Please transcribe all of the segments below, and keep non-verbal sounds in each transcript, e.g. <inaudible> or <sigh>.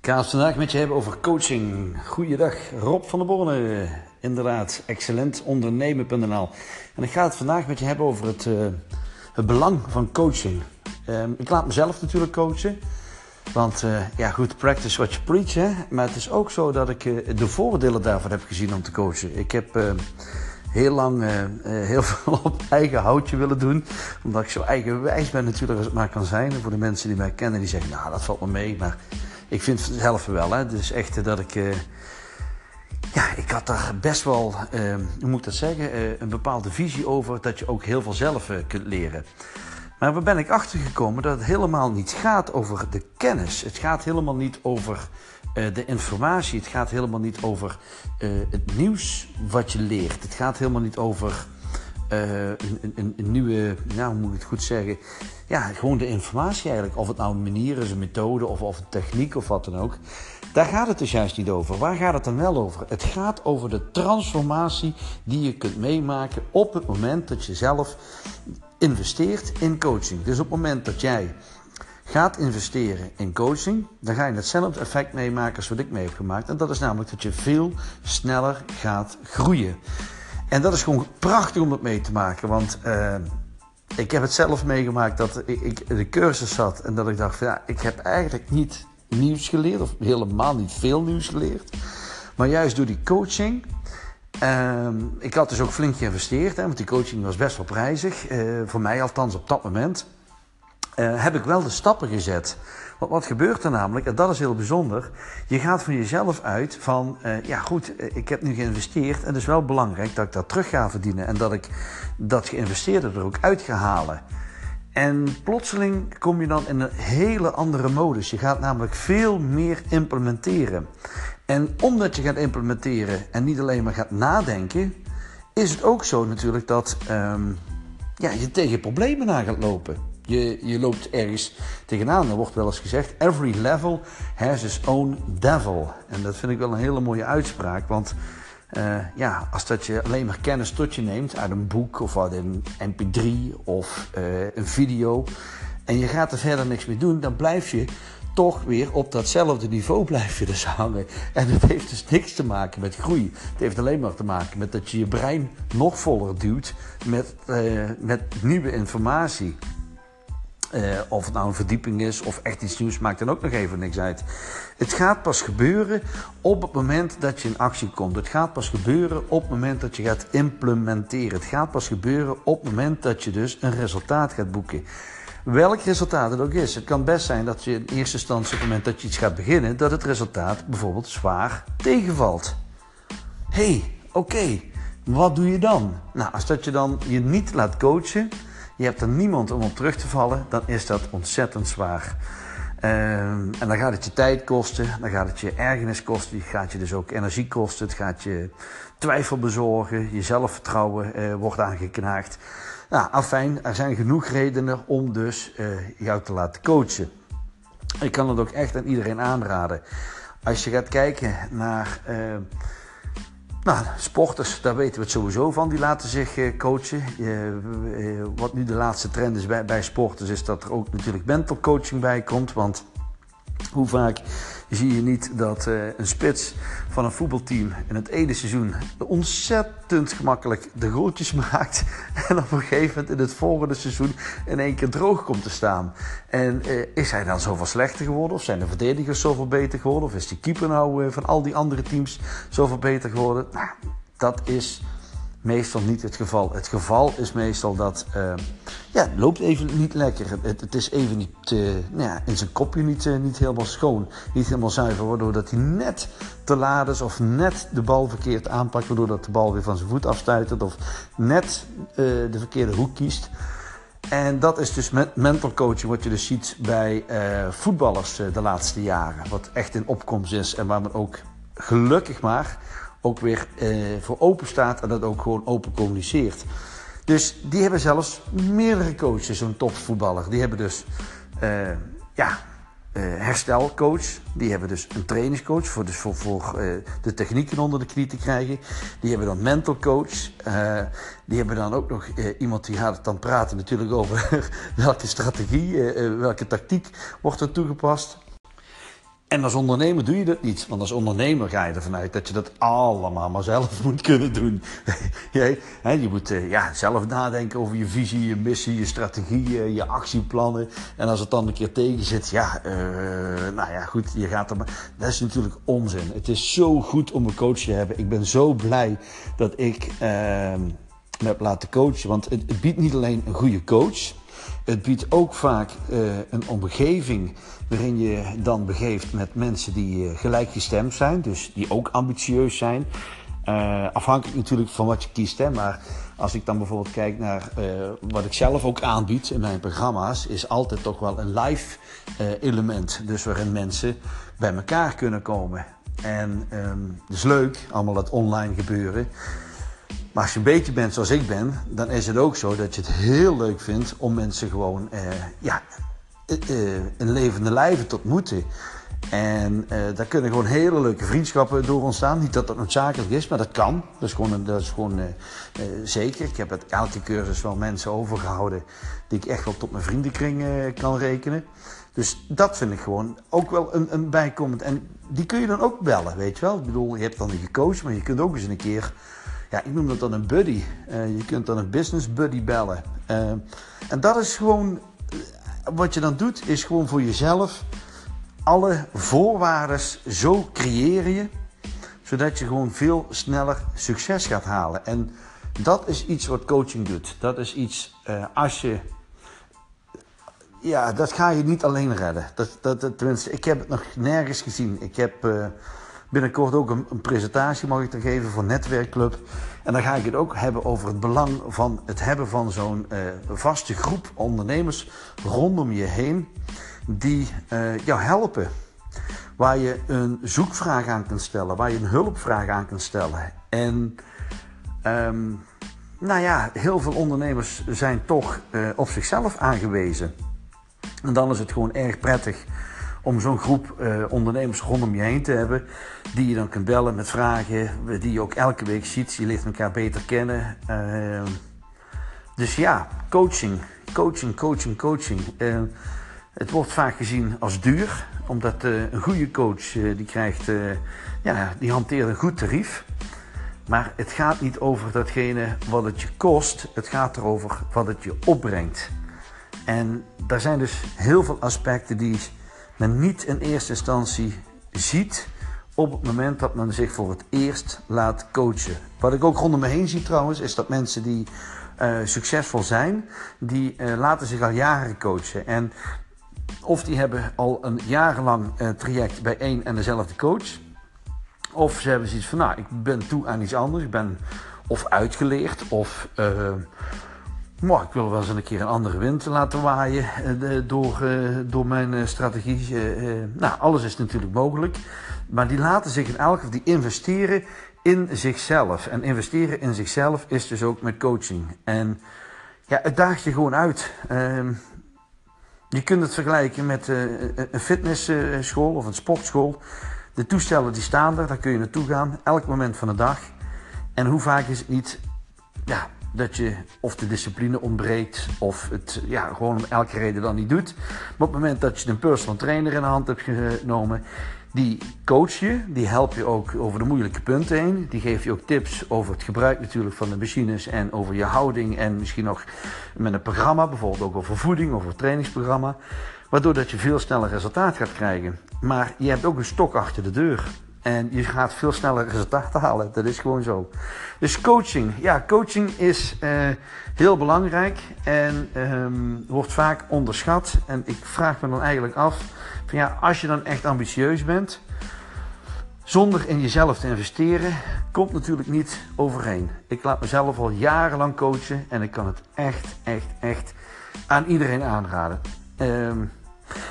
Ik ga het vandaag met je hebben over coaching. Goeiedag, Rob van der Borne. Inderdaad, excellentondernemen.nl. En ik ga het vandaag met je hebben over het, uh, het belang van coaching. Um, ik laat mezelf natuurlijk coachen. Want uh, ja, goed, practice what you preach. Hè? Maar het is ook zo dat ik uh, de voordelen daarvan heb gezien om te coachen. Ik heb heel lang heel <laughs> veel op eigen houtje willen doen. Omdat ik zo eigenwijs ben natuurlijk als het maar kan zijn. En voor de mensen die mij kennen, die zeggen, nou dat valt me mee. Maar ik vind het zelf wel. Hè. Dus echt dat ik... Uh, ja, ik had daar best wel, uh, hoe moet ik dat zeggen, een bepaalde visie over dat je ook heel veel zelf kunt leren. Maar waar ben ik achter gekomen dat het helemaal niet gaat over de kennis. Het gaat helemaal niet over de informatie. Het gaat helemaal niet over het nieuws wat je leert. Het gaat helemaal niet over een, een, een, nieuwe, nou hoe moet ik het goed zeggen, ja, gewoon de informatie eigenlijk. Of het nou een manier is, een methode of, of een techniek of wat dan ook. Daar gaat het dus juist niet over. Waar gaat het dan wel over? Het gaat over de transformatie die je kunt meemaken op het moment dat je zelf investeert in coaching. Dus op het moment dat jij gaat investeren in coaching, dan ga je hetzelfde effect meemaken als wat ik mee heb gemaakt. En dat is namelijk dat je veel sneller gaat groeien. En dat is gewoon prachtig om dat mee te maken, want uh, ik heb het zelf meegemaakt dat ik de cursus zat en dat ik dacht: van, ja, ik heb eigenlijk niet nieuws geleerd, of helemaal niet veel nieuws geleerd. Maar juist door die coaching. Uh, ik had dus ook flink geïnvesteerd, hè, want die coaching was best wel prijzig. Uh, voor mij althans op dat moment. Uh, heb ik wel de stappen gezet. Want wat gebeurt er namelijk, en dat is heel bijzonder, je gaat van jezelf uit van, uh, ja goed, eh, ik heb nu geïnvesteerd en het is wel belangrijk dat ik dat terug ga verdienen en dat ik dat geïnvesteerde er ook uit ga halen. En plotseling kom je dan in een hele andere modus. Je gaat namelijk veel meer implementeren. En omdat je gaat implementeren en niet alleen maar gaat nadenken, is het ook zo natuurlijk dat um, ja, je tegen problemen aan gaat lopen. Je, je loopt ergens tegenaan. Er wordt wel eens gezegd: every level has its own devil. En dat vind ik wel een hele mooie uitspraak. Want uh, ja, als dat je alleen maar kennis tot je neemt uit een boek of uit een MP3 of uh, een video. En je gaat er verder niks mee doen, dan blijf je toch weer op datzelfde niveau blijf je dus hangen. En het heeft dus niks te maken met groei. Het heeft alleen maar te maken met dat je je brein nog voller duwt met, uh, met nieuwe informatie. Uh, of het nou een verdieping is of echt iets nieuws, maakt dan ook nog even niks uit. Het gaat pas gebeuren op het moment dat je in actie komt. Het gaat pas gebeuren op het moment dat je gaat implementeren. Het gaat pas gebeuren op het moment dat je dus een resultaat gaat boeken. Welk resultaat het ook is. Het kan best zijn dat je in eerste instantie op het moment dat je iets gaat beginnen, dat het resultaat bijvoorbeeld zwaar tegenvalt. Hey, oké, wat doe je dan? Nou, als dat je dan je niet laat coachen je hebt er niemand om op terug te vallen, dan is dat ontzettend zwaar. Um, en dan gaat het je tijd kosten, dan gaat het je ergernis kosten, gaat je dus ook energie kosten, het gaat je twijfel bezorgen, je zelfvertrouwen uh, wordt aangeknaagd. Nou, afijn, er zijn genoeg redenen om dus uh, jou te laten coachen. Ik kan het ook echt aan iedereen aanraden. Als je gaat kijken naar uh, nou, sporters, daar weten we het sowieso van, die laten zich uh, coachen. Uh, wat nu de laatste trend is bij, bij sporters, is dat er ook natuurlijk mental coaching bij komt. Want hoe vaak zie je niet dat uh, een spits van een voetbalteam in het ene seizoen ontzettend gemakkelijk de goaltjes <laughs> maakt. En op een gegeven moment in het volgende seizoen in één keer droog komt te staan. En uh, is hij dan zoveel slechter geworden? Of zijn de verdedigers zoveel beter geworden? Of is die keeper nou uh, van al die andere teams zoveel beter geworden? Nou, dat is meestal niet het geval. Het geval is meestal dat uh, ja, het loopt even niet lekker. Het, het is even niet, uh, nou ja, in zijn kopje niet, uh, niet helemaal schoon, niet helemaal zuiver, waardoor dat hij net te laat is of net de bal verkeerd aanpakt, waardoor dat de bal weer van zijn voet afstuitert of net de verkeerde hoek kiest. En dat is dus mental coaching wat je dus ziet bij voetballers de laatste jaren. Wat echt in opkomst is en waar men ook gelukkig maar ook weer eh, voor open staat en dat ook gewoon open communiceert. Dus die hebben zelfs meerdere coaches, zo'n topvoetballer. Die hebben dus uh, ja, uh, herstelcoach. Die hebben dus een trainingscoach voor, dus voor, voor de technieken onder de knie te krijgen. Die hebben dan mental coach. die hebben dan ook nog iemand die gaat dan praten natuurlijk over <laughs> welke strategie, welke tactiek wordt er toegepast. En als ondernemer doe je dat niet. Want als ondernemer ga je ervan uit dat je dat allemaal maar zelf <laughs> moet kunnen doen. <laughs> je moet eh, ja, zelf nadenken over je visie, je missie, je strategieën, je actieplannen. En als het dan een keer tegen zit, ja, uh, nou ja, goed, je gaat er maar. Dat is natuurlijk onzin. Het is zo goed om een coach te hebben. Ik ben zo blij dat ik uh, me heb laten coachen. Want het biedt niet alleen een goede coach. Het biedt ook vaak uh, een omgeving waarin je dan begeeft met mensen die uh, gelijkgestemd zijn, dus die ook ambitieus zijn. Uh, afhankelijk natuurlijk van wat je kiest, hè, maar als ik dan bijvoorbeeld kijk naar wat ik zelf ook aanbied in mijn programma's, is altijd toch wel een live element. Dus waarin mensen bij elkaar kunnen komen. En um, dat is leuk, allemaal dat online gebeuren. Maar als je een beetje bent zoals ik ben, dan is het ook zo dat je het heel leuk vindt om mensen gewoon eh, ja, uh, een levende lijven te ontmoeten. En uh, daar kunnen gewoon hele leuke vriendschappen door ontstaan. Niet dat dat noodzakelijk is, maar dat kan. Dat is gewoon, dat is gewoon zeker. Ik heb het elke cursus wel mensen overgehouden die ik echt wel tot mijn vriendenkring kan rekenen. Dus dat vind ik gewoon ook wel een, een bijkomend. En die kun je dan ook bellen, weet je wel. Ik bedoel, je hebt dan niet gecoacht, maar je kunt ook eens een keer ja, ik noem dat dan een buddy. Uh, je kunt dan een business buddy bellen. Uh, en dat is gewoon, wat je dan doet, is gewoon voor jezelf alle voorwaarden zo creëren je, zodat je gewoon veel sneller succes gaat halen. En dat is iets wat coaching doet. Dat is iets, als je ja, dat ga je niet alleen redden. Dat, dat, tenminste, ik heb het nog nergens gezien. Ik heb binnenkort ook een, een, presentatie mag ik er geven voor Netwerkclub. En dan ga ik het ook hebben over het belang van het hebben van zo'n uh, vaste groep ondernemers rondom je heen die uh, jou helpen. Waar je een zoekvraag aan kunt stellen, waar je een hulpvraag aan kunt stellen. En um, nou ja, heel veel ondernemers zijn toch uh, op zichzelf aangewezen. En dan is het gewoon erg prettig om zo'n groep uh, ondernemers rondom je heen te hebben. Die je dan kunt bellen met vragen, die je ook elke week ziet. Je leert elkaar beter kennen. Uh, dus ja, coaching, coaching, coaching, coaching. Uh, het wordt vaak gezien als duur, omdat een goede coach die krijgt, ja, die hanteert een goed tarief. Maar het gaat niet over datgene wat het je kost, het gaat erover wat het je opbrengt. En daar zijn dus heel veel aspecten die men niet in eerste instantie ziet op het moment dat men zich voor het eerst laat coachen. Wat ik ook rondom me heen zie trouwens, is dat mensen die uh, succesvol zijn, die uh, laten zich al jaren coachen. En of die hebben al een jarenlang uh, traject bij één en dezelfde coach. Of ze hebben zoiets van, nou, ik ben toe aan iets anders. Ik ben of uitgeleerd of maar ik wil wel eens een keer een andere wind laten waaien uh, door, uh, door mijn uh, strategie. nou, alles is natuurlijk mogelijk. Maar die laten zich in elk geval, die investeren in zichzelf. En investeren in zichzelf is dus ook met coaching. En ja, het daagt je gewoon uit. Ehm, je kunt het vergelijken met een fitnessschool of een sportschool. De toestellen die staan er, daar kun je naartoe gaan, elk moment van de dag. En hoe vaak is het niet ja, dat je of de discipline ontbreekt of het ja, gewoon om elke reden dan niet doet. Maar op het moment dat je een personal trainer in de hand hebt genomen, die coach je, die helpt je ook over de moeilijke punten heen. Die geeft je ook tips over het gebruik natuurlijk van de machines en over je houding en misschien nog met een programma, bijvoorbeeld ook over voeding, over trainingsprogramma. Waardoor dat je veel sneller resultaat gaat krijgen. Maar je hebt ook een stok achter de deur. En je gaat veel sneller resultaten halen. Dat is gewoon zo. Dus coaching. Ja, coaching is uh, heel belangrijk en um, wordt vaak onderschat. En ik vraag me dan eigenlijk af: van ja, als je dan echt ambitieus bent, zonder in jezelf te investeren, komt natuurlijk niet overheen. Ik laat mezelf al jarenlang coachen en ik kan het echt, echt, echt aan iedereen aanraden. Um,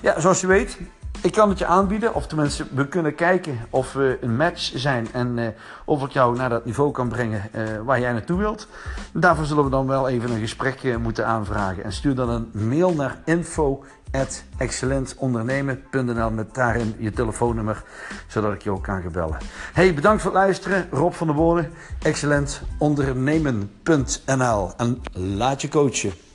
ja, zoals je weet, ik kan het je aanbieden, of tenminste, we kunnen kijken of we een match zijn en uh, of ik jou naar dat niveau kan brengen uh, waar jij naartoe wilt. Daarvoor zullen we dan wel even een gesprek uh, moeten aanvragen. En stuur dan een mail naar info.excellentondernemen.nl met daarin je telefoonnummer, zodat ik je ook kan gebellen. Hey, bedankt voor het luisteren. Rob van der Woorden, excellentondernemen.nl. En laat je coachen.